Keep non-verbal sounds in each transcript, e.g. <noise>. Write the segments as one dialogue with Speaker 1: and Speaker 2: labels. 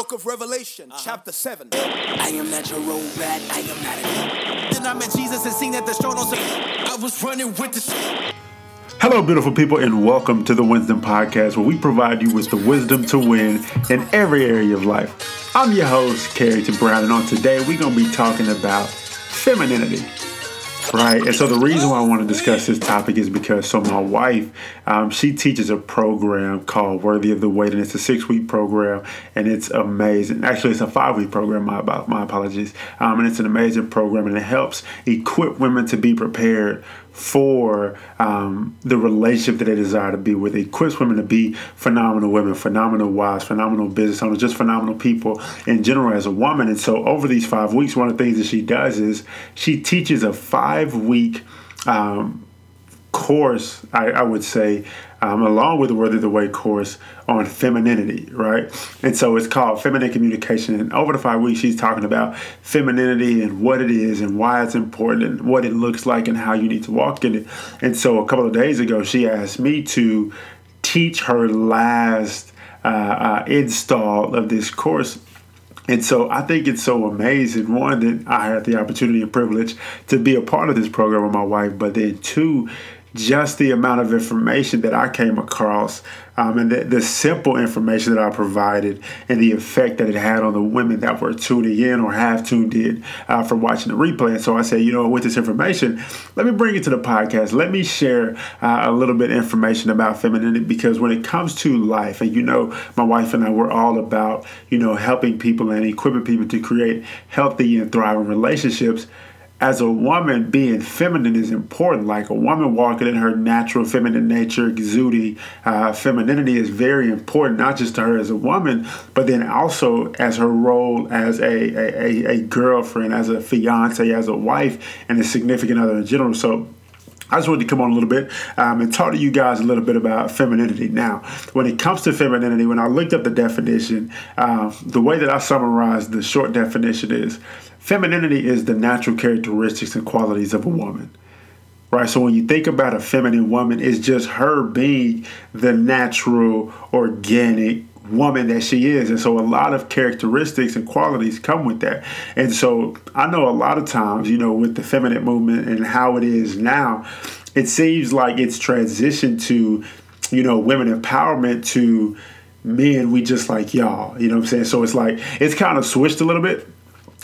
Speaker 1: Book of Revelation, uh-huh. chapter 7.
Speaker 2: I am not your robot, I am not a
Speaker 1: Then I met Jesus and seen that the show don't I was running with the
Speaker 3: Hello, beautiful people, and welcome to the WINsdom Podcast, where we provide you with the wisdom to win in every area of life. I'm your host, Carrington Brown, and on today we're going to be talking about femininity. Right. And so the reason why I want to discuss this topic is because so my wife, um, she teaches a program called Worthy of the Wait, and it's a six week program, and it's amazing. Actually, it's a five week program. My my apologies. Um, and it's an amazing program, and it helps equip women to be prepared for um, the relationship that they desire to be with. It equips women to be phenomenal women, phenomenal wives, phenomenal business owners, just phenomenal people in general as a woman. And so, over these five weeks, one of the things that she does is she teaches a five week um, course, I, I would say, um, along with the Worthy the Wait course on femininity, right? And so it's called Feminine Communication. And over the five weeks, she's talking about femininity and what it is and why it's important and what it looks like and how you need to walk in it. And so a couple of days ago, she asked me to teach her last uh, uh, install of this course and so I think it's so amazing, one, that I had the opportunity and privilege to be a part of this program with my wife, but then two, just the amount of information that I came across um, and the, the, simple information that I provided and the effect that it had on the women that were tuning in or have tuned in uh, from watching the replay. And so I said, you know, with this information, let me bring it to the podcast. Let me share uh, a little bit of information about femininity because when it comes to life, and you know, my wife and I, we're all about, you know, helping people and equipping people to create healthy and thriving relationships as a woman, being feminine is important. Like a woman walking in her natural feminine nature, exuding uh, femininity is very important, not just to her as a woman, but then also as her role as a, a, a girlfriend, as a fiance, as a wife, and a significant other in general. So I just wanted to come on a little bit um, and talk to you guys a little bit about femininity. Now, when it comes to femininity, when I looked up the definition, uh, the way that I summarized the short definition is femininity is the natural characteristics and qualities of a woman. Right, so when you think about a feminine woman, it's just her being the natural, organic, woman that she is. And so a lot of characteristics and qualities come with that. And so I know a lot of times, you know, with the feminine movement and how it is now, it seems like it's transitioned to, you know, women empowerment to men, we just like y'all. You know what I'm saying? So it's like it's kind of switched a little bit.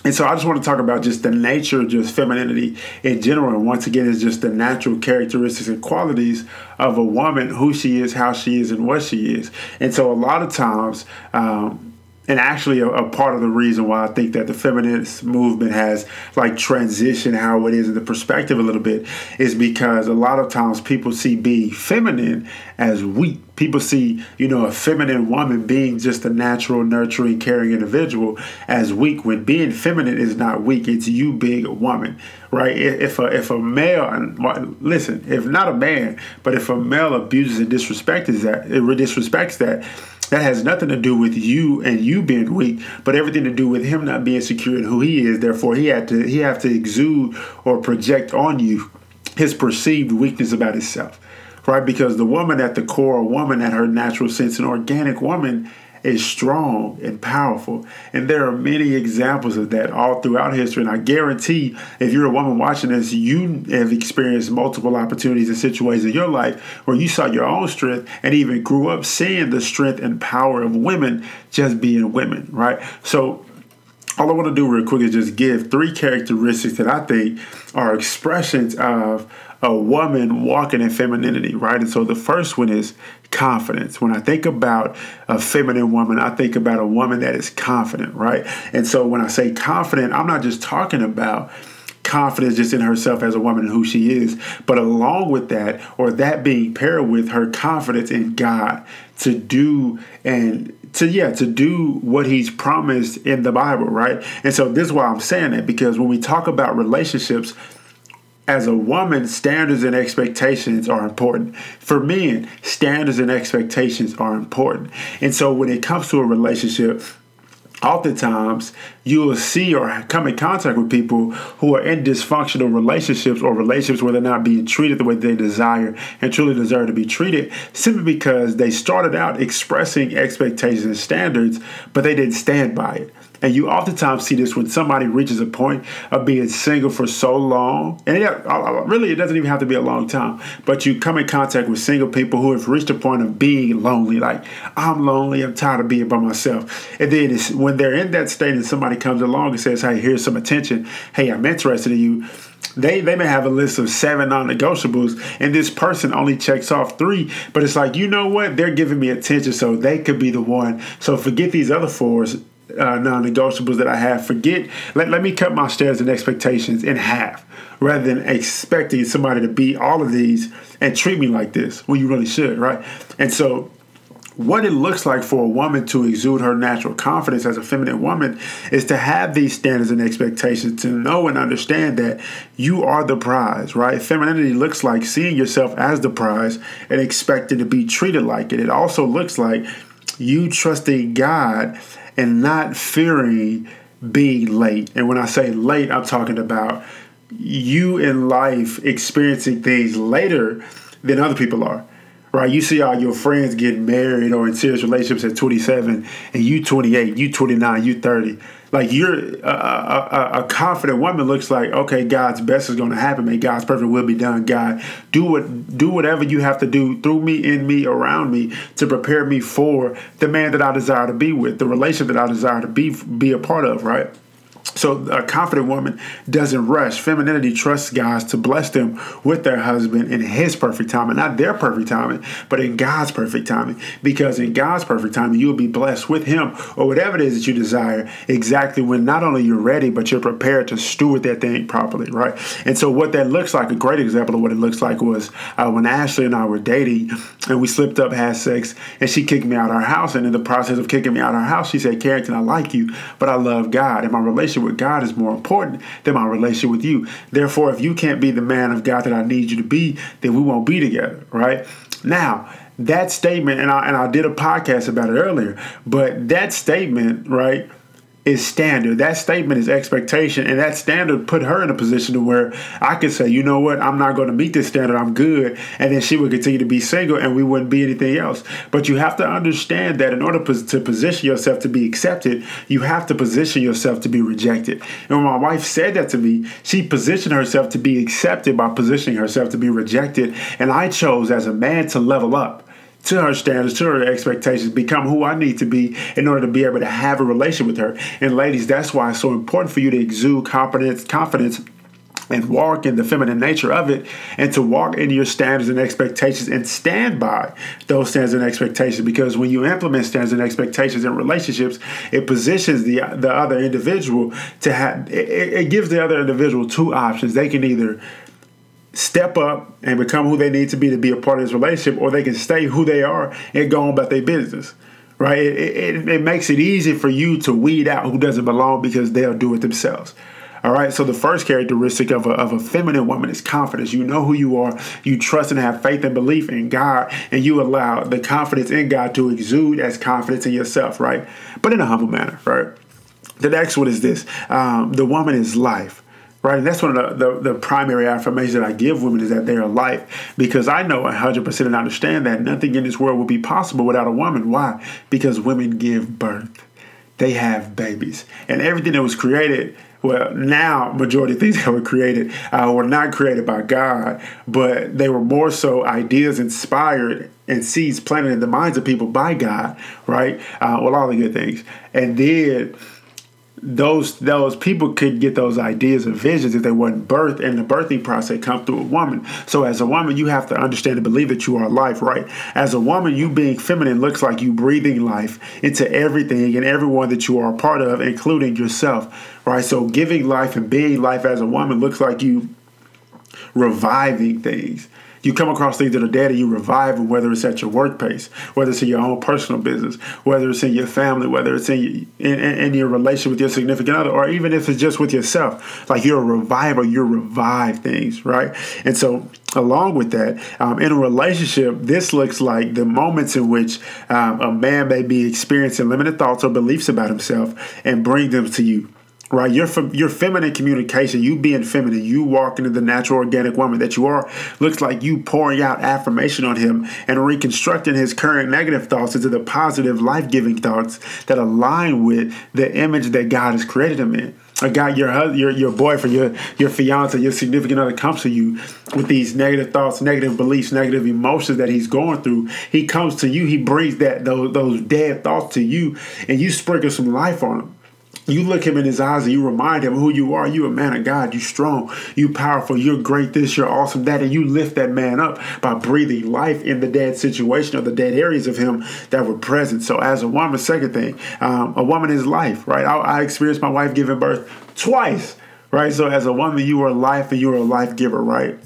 Speaker 3: And so I just want to talk about just the nature just femininity in general. And once again, it's just the natural characteristics and qualities of a woman, who she is, how she is, and what she is. And so a lot of times, um, and actually a, a, part of the reason why I think that the feminist movement has like transitioned how it is in the perspective a little bit is because a lot of times people see being feminine as weak. People see, you know, a feminine woman being just a natural, nurturing, caring individual as weak when being feminine is not weak. It's you being a woman, right? If a if a male, listen, if not a man, but if a male abuses and disrespects that, it disrespects that that has nothing to do with you and you being weak, but everything to do with him not being secure in who he is. Therefore, he had to he have to exude or project on you his perceived weakness about himself, right? Because the woman at the core, a woman at her natural sense, an organic woman, is strong and powerful. And there are many examples of that all throughout history. And I guarantee if you're a woman watching this, you have experienced multiple opportunities and situations in your life where you saw your own strength and even grew up seeing the strength and power of women just being women, right? So all I want to do real quick is just give three characteristics that I think are expressions of a woman walking in femininity, right? And so the first one is confidence. When I think about a feminine woman, I think about a woman that is confident, right? And so when I say confident, I'm not just talking about confidence just in herself as a woman and who she is, but along with that, or that being paired with her confidence in God to do and to yeah to do what he's promised in the bible right and so this is why i'm saying that because when we talk about relationships as a woman, standards and expectations are important. For men, standards and expectations are important. And so when it comes to a relationship, oftentimes you will see or come in contact with people who are in dysfunctional relationships or relationships where they're not being treated the way they desire and truly deserve to be treated simply because they started out expressing expectations and standards, but they didn't stand by it. And you oftentimes see this when somebody reaches a point of being single for so long. And it, really, it doesn't even have to be a long time. But you come in contact with single people who have reached a point of being lonely. Like, I'm lonely. I'm tired of being by myself. And then when they're in that state and somebody comes along and says, hey, here's some attention. Hey, I'm interested in you they they may have a list of seven non-negotiables and this person only checks off three but it's like you know what they're giving me attention so they could be the one so forget these other fours uh, non-negotiables that I have. Forget. Let, let me cut my standards and expectations in half, rather than expecting somebody to be all of these and treat me like this when you really should, right? And so what it looks like for a woman to exude her natural confidence as a feminine woman is to have these standards and expectations, to know and understand that you are the prize, right? Femininity looks like seeing yourself as the prize and expecting to be treated like it. It also looks like you trusting God and not fearing being late. And when I say late, I'm talking about you in life experiencing things later than other people are. Right? You see all your friends getting married or in serious relationships at 27 and you 28, you 29, you 30 like you're a, a, a, confident woman looks like okay god's best is going to happen. May god's perfect will be done. God do what do whatever you have to do through me in me around me to prepare me for the man that i desire to be with the relationship that i desire to be be a part of right so a confident woman doesn't rush. Femininity trusts guys to bless them with their husband in his perfect timing, not their perfect timing, but in God's perfect timing. Because in God's perfect timing, you'll be blessed with him or whatever it is that you desire exactly when not only you're ready, but you're prepared to steward that thing properly, right? And so what that looks like, a great example of what it looks like was uh, when Ashley and I were dating and we slipped up, had sex, and she kicked me out of our house. And in the process of kicking me out of our house, she said, Carrington, I like you, but I love God. And my relationship with God is more important than my relationship with you. Therefore, if you can't be the man of God that I need you to be, then we won't be together, right? Now, that statement, and I, and I did a podcast about it earlier, but that statement, right, is standard. That statement is expectation, and that standard put her in a position to where I could say, you know what, I'm not going to meet this standard. I'm good, and then she would continue to be single, and we wouldn't be anything else. But you have to understand that in order to position yourself to be accepted, you have to position yourself to be rejected. And when my wife said that to me, she positioned herself to be accepted by positioning herself to be rejected, and I chose as a man to level up to her standards, to her expectations, become who I need to be in order to be able to have a relation with her. And ladies, that's why it's so important for you to exude confidence, confidence and walk in the feminine nature of it and to walk in your standards and expectations and stand by those standards and expectations because when you implement standards and expectations in relationships it positions the the other individual to have it, it gives the other individual two options they can either step up and become who they need to be to be a part of this relationship, or they can stay who they are and go on about their business. Right? It, it, it makes it easy for you to weed out who doesn't belong because they'll do it themselves. All right. So the first characteristic of a, of a feminine woman is confidence. You know who you are. You trust and have faith and belief in God, and you allow the confidence in God to exude as confidence in yourself. Right. But in a humble manner. Right. The next one is this: um, the woman is life right? And that's one of the, the, the, primary affirmations that I give women is that they are life because I know 100% and understand that nothing in this world would be possible without a woman. Why? Because women give birth. They have babies. And everything that was created, well, now majority of things <laughs> that were created uh, were not created by God, but they were more so ideas inspired and seeds planted in the minds of people by God, right? Uh, well, all the good things. And then those those people could get those ideas and visions if they weren't birthed and the birthing process come through a woman. So as a woman, you have to understand and believe that you are life, right? As a woman, you being feminine looks like you breathing life into everything and everyone that you are a part of, including yourself, right? So giving life and being life as a woman looks like you reviving things You come across things that are dead and you revive them, whether it's at your workplace, whether it's in your own personal business, whether it's in your family, whether it's in, in, in your relation with your significant other, or even if it's just with yourself. Like you're a reviver, you revive things, right? And so, along with that, um, in a relationship, this looks like the moments in which um, a man may be experiencing limited thoughts or beliefs about himself and bring them to you right? Your your feminine communication, you being feminine, you walking into the natural organic woman that you are, looks like you pouring out affirmation on him and reconstructing his current negative thoughts into the positive, life giving thoughts that align with the image that God has created him in. A guy, your husband, your your boyfriend, your your fiance, your significant other comes to you with these negative thoughts, negative beliefs, negative emotions that he's going through. He comes to you, he brings that those those dead thoughts to you, and you sprinkle some life on him you look him in his eyes and you remind him who you are. You a man of God. You strong. You powerful. You're great. This. You're awesome. That. And you lift that man up by breathing life in the dead situation or the dead areas of him that were present. So as a woman, second thing, um, a woman is life. Right. I, I experienced my wife giving birth twice. Right. So as a woman, you are life and you are a life giver. Right.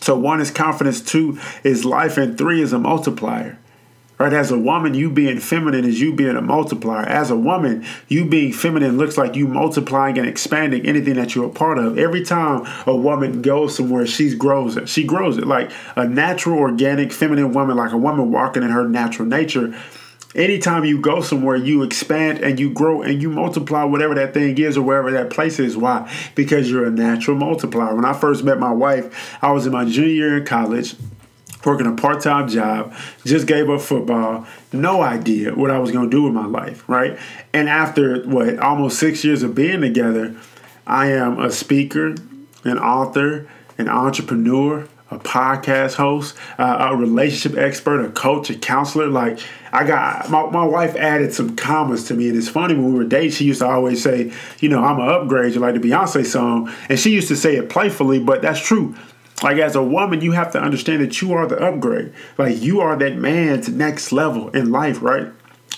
Speaker 3: So one is confidence. Two is life, and three is a multiplier. Right? As a woman, you being feminine is you being a multiplier. As a woman, you being feminine looks like you multiplying and expanding anything that you're a part of. Every time a woman goes somewhere, she grows it. She grows it. Like a natural, organic, feminine woman, like a woman walking in her natural nature. Anytime you go somewhere, you expand and you grow and you multiply whatever that thing is or wherever that place is. Why? Because you're a natural multiplier. When I first met my wife, I was in my junior year in college working a part time job, just gave up football, no idea what I was going to do with my life, right? And after what, almost six years of being together, I am a speaker, an author, an entrepreneur, a podcast host, uh, a relationship expert, a coach, a counselor. Like, I got my, my wife added some commas to me, and it's funny when we were dating. She used to always say, "You know, I'm an upgrade," you like the Beyonce song, and she used to say it playfully, but that's true like as a woman, you have to understand that you are the upgrade. Like you are that man's next level in life, right?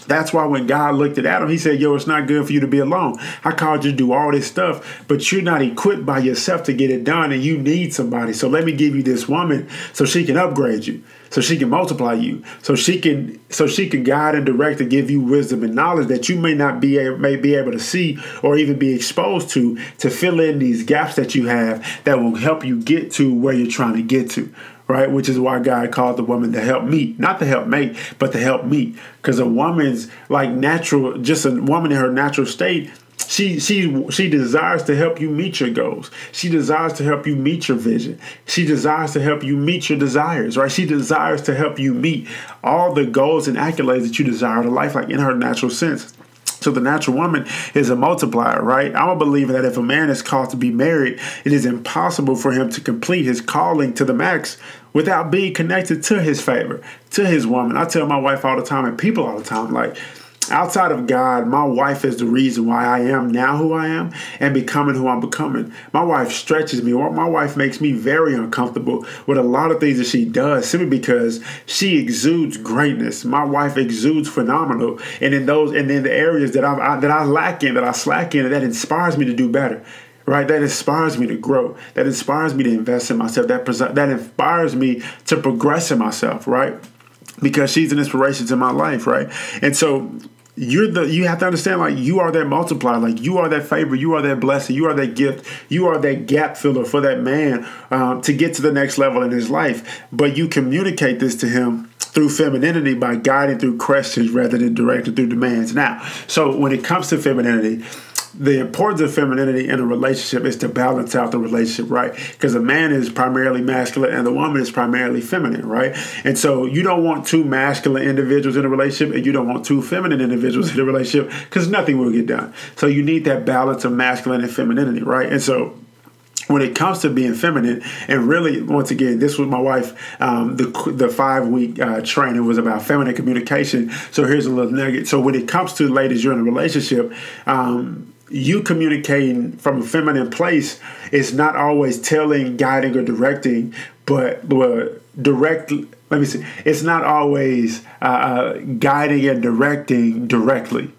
Speaker 3: That's why when God looked at Adam, he said, Yo, it's not good for you to be alone. I called you to do all this stuff, but you're not equipped by yourself to get it done, and you need somebody. So let me give you this woman so she can upgrade you so she can multiply you so she can so she can guide and direct and give you wisdom and knowledge that you may not be able, may be able to see or even be exposed to to fill in these gaps that you have that will help you get to where you're trying to get to right which is why god called the woman to help me not to help mate but to help me because a woman's like natural just a woman in her natural state she she she desires to help you meet your goals. She desires to help you meet your vision. She desires to help you meet your desires, right? She desires to help you meet all the goals and accolades that you desire in life, like in her natural sense. So the natural woman is a multiplier, right? I'm a believer that if a man is called to be married, it is impossible for him to complete his calling to the max without being connected to his favor, to his woman. I tell my wife all the time and people all the time, like, Outside of God, my wife is the reason why I am now who I am and becoming who I'm becoming. My wife stretches me. My wife makes me very uncomfortable with a lot of things that she does simply because she exudes greatness. My wife exudes phenomenal, and in those and in the areas that I, I that I lack in, that I slack in, that inspires me to do better right? That inspires me to grow. That inspires me to invest in myself. That that inspires me to progress in myself, right? Because she's an inspiration to my life, right? And so you're the you have to understand like you are that multiplier. Like you are that favor. You are that blessing. You are that gift. You are that gap filler for that man um, to get to the next level in his life. But you communicate this to him through femininity by guiding through questions rather than directing through demands. Now so when it comes to femininity the importance of femininity in a relationship is to balance out the relationship, right? Because a man is primarily masculine and the woman is primarily feminine, right? And so you don't want two masculine individuals in a relationship and you don't want two feminine individuals in a relationship because nothing will get done. So you need that balance of masculine and femininity, right? And so when it comes to being feminine, and really, once again, this was my wife. Um, the the five week uh, training was about feminine communication. So here's a little nugget. So when it comes to ladies, you're in a relationship. Um, you communicating from a feminine place is not always telling, guiding, or directing, but, but direct. Let me see. It's not always uh, uh, guiding and directing directly,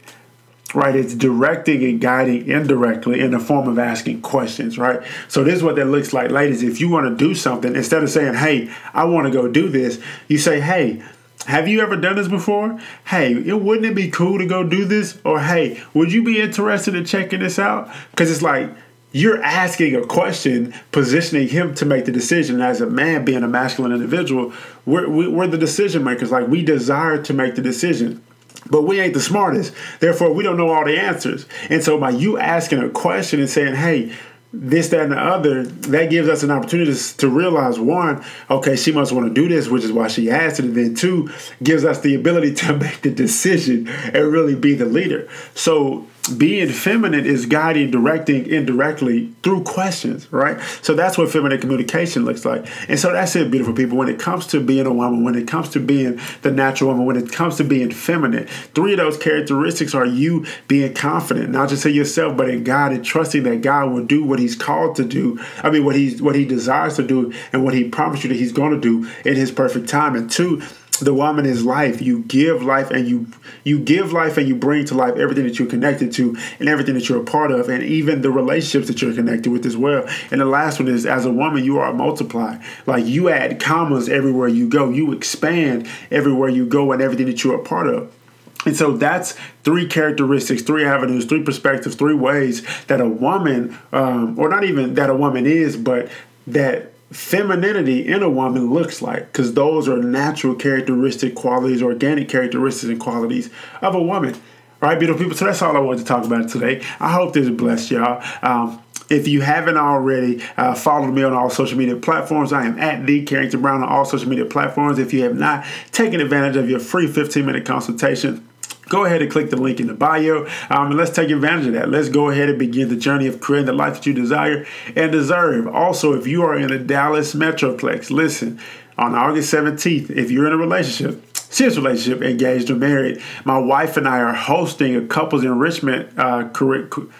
Speaker 3: right? It's directing and guiding indirectly in the form of asking questions, right? So this is what that looks like, ladies. If you want to do something, instead of saying, "Hey, I want to go do this," you say, "Hey." Have you ever done this before? Hey, it wouldn't it be cool to go do this? Or hey, would you be interested in checking this out? Because it's like you're asking a question, positioning him to make the decision. As a man, being a masculine individual, we're, we're the decision makers. Like we desire to make the decision but we ain't the smartest. Therefore, we don't know all the answers. And so, by you asking a question and saying, hey, this, that, and the other, that gives us an opportunity to realize one, okay, she must want to do this, which is why she asked it. And then two, gives us the ability to <laughs> make the decision and really be the leader. So being feminine is guiding, directing indirectly through questions, right? So that's what feminine communication looks like. And so that's it, beautiful people. When it comes to being a woman, when it comes to being the natural woman, when it comes to being feminine, three of those characteristics are you being confident, not just in yourself, but in God and trusting that God will do what He's called to do. I mean, what He's what He desires to do and what He promised you that He's going to do in His perfect time. And two, the woman is life. You give life and you you give life and you bring to life everything that you're connected to and everything that you're a part of and even the relationships that you're connected with as well. And the last one is as a woman you are a multiply. Like you add commas everywhere you go. You expand everywhere you go and everything that you're a part of. And so that's three characteristics, three avenues, three perspectives, three ways that a woman, um, or not even that a woman is, but that femininity in a woman looks like because those are natural characteristic qualities organic characteristics and qualities of a woman. All right beautiful people? So that's all i wanted to talk about today. I hope this blessed y'all. Um, if you haven't already, uh, followed me on all social media platforms. I am at the Carrington Brown on all social media platforms. If you have not taken advantage of your free 15 minute consultation, go ahead and click the link in the bio um, and let's take advantage of that. Let's go ahead and begin the journey of creating the life that you desire and deserve. Also, if you are in the Dallas Metroplex, listen, on August 17th, if you're in a relationship, serious relationship, engaged or married, my wife and I are hosting a couples enrichment uh, curriculum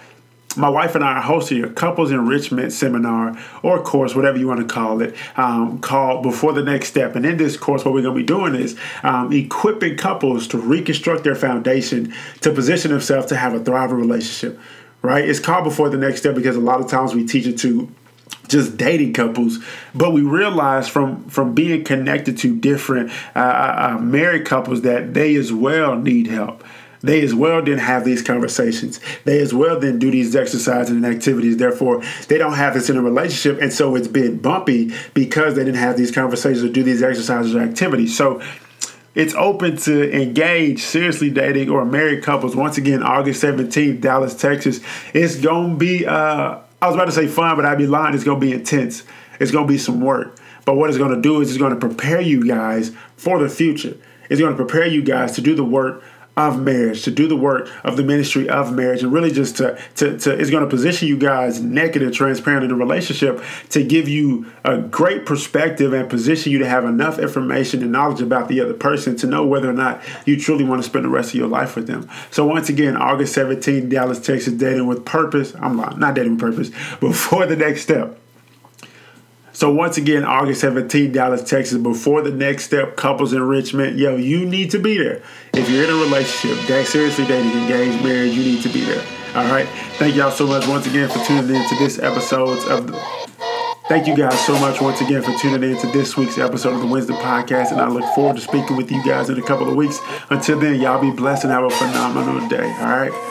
Speaker 3: my wife and I are hosting a couples enrichment seminar or course, whatever you want to call it, um, called Before the Next Step. And in this course, what we're going to be doing is um, equipping couples to reconstruct their foundation to position themselves to have a thriving relationship. Right? It's called Before the Next Step because a lot of times we teach it to just dating couples, but we realize from from being connected to different uh, uh, uh married couples that they as well need help they as well didn't have these conversations. They as well didn't do these exercises and activities. Therefore, they don't have this in a relationship. And so it's been bumpy because they didn't have these conversations or do these exercises or activities. So it's open to engage seriously dating or married couples. Once again, August 17th, Dallas, Texas. It's going to be, uh, I was about to say fun, but I'd be lying. It's going to be intense. It's going to be some work. But what it's going to do is it's going to prepare you guys for the future. It's going to prepare you guys to do the work of marriage, to do the work of the ministry of marriage, and really just to, to, to is going to position you guys naked and transparent in the relationship to give you a great perspective and position you to have enough information and knowledge about the other person to know whether or not you truly want to spend the rest of your life with them. So once again, August 17th, Dallas, Texas, dating with purpose. I'm not, not dating with purpose, <laughs> before the next step. So once again, August 17th, Dallas, Texas, before the next step, couples enrichment. Yo, you need to be there. If you're in a relationship, that seriously dating, engaged, married, you need to be there. All right. Thank y'all so much once again for tuning in to this episode of the Thank you guys so much once again for tuning in to this week's episode of the WINsdom Podcast, and I look forward to speaking with you guys in a couple of weeks. Until then, y'all be blessed and have a phenomenal day. All right.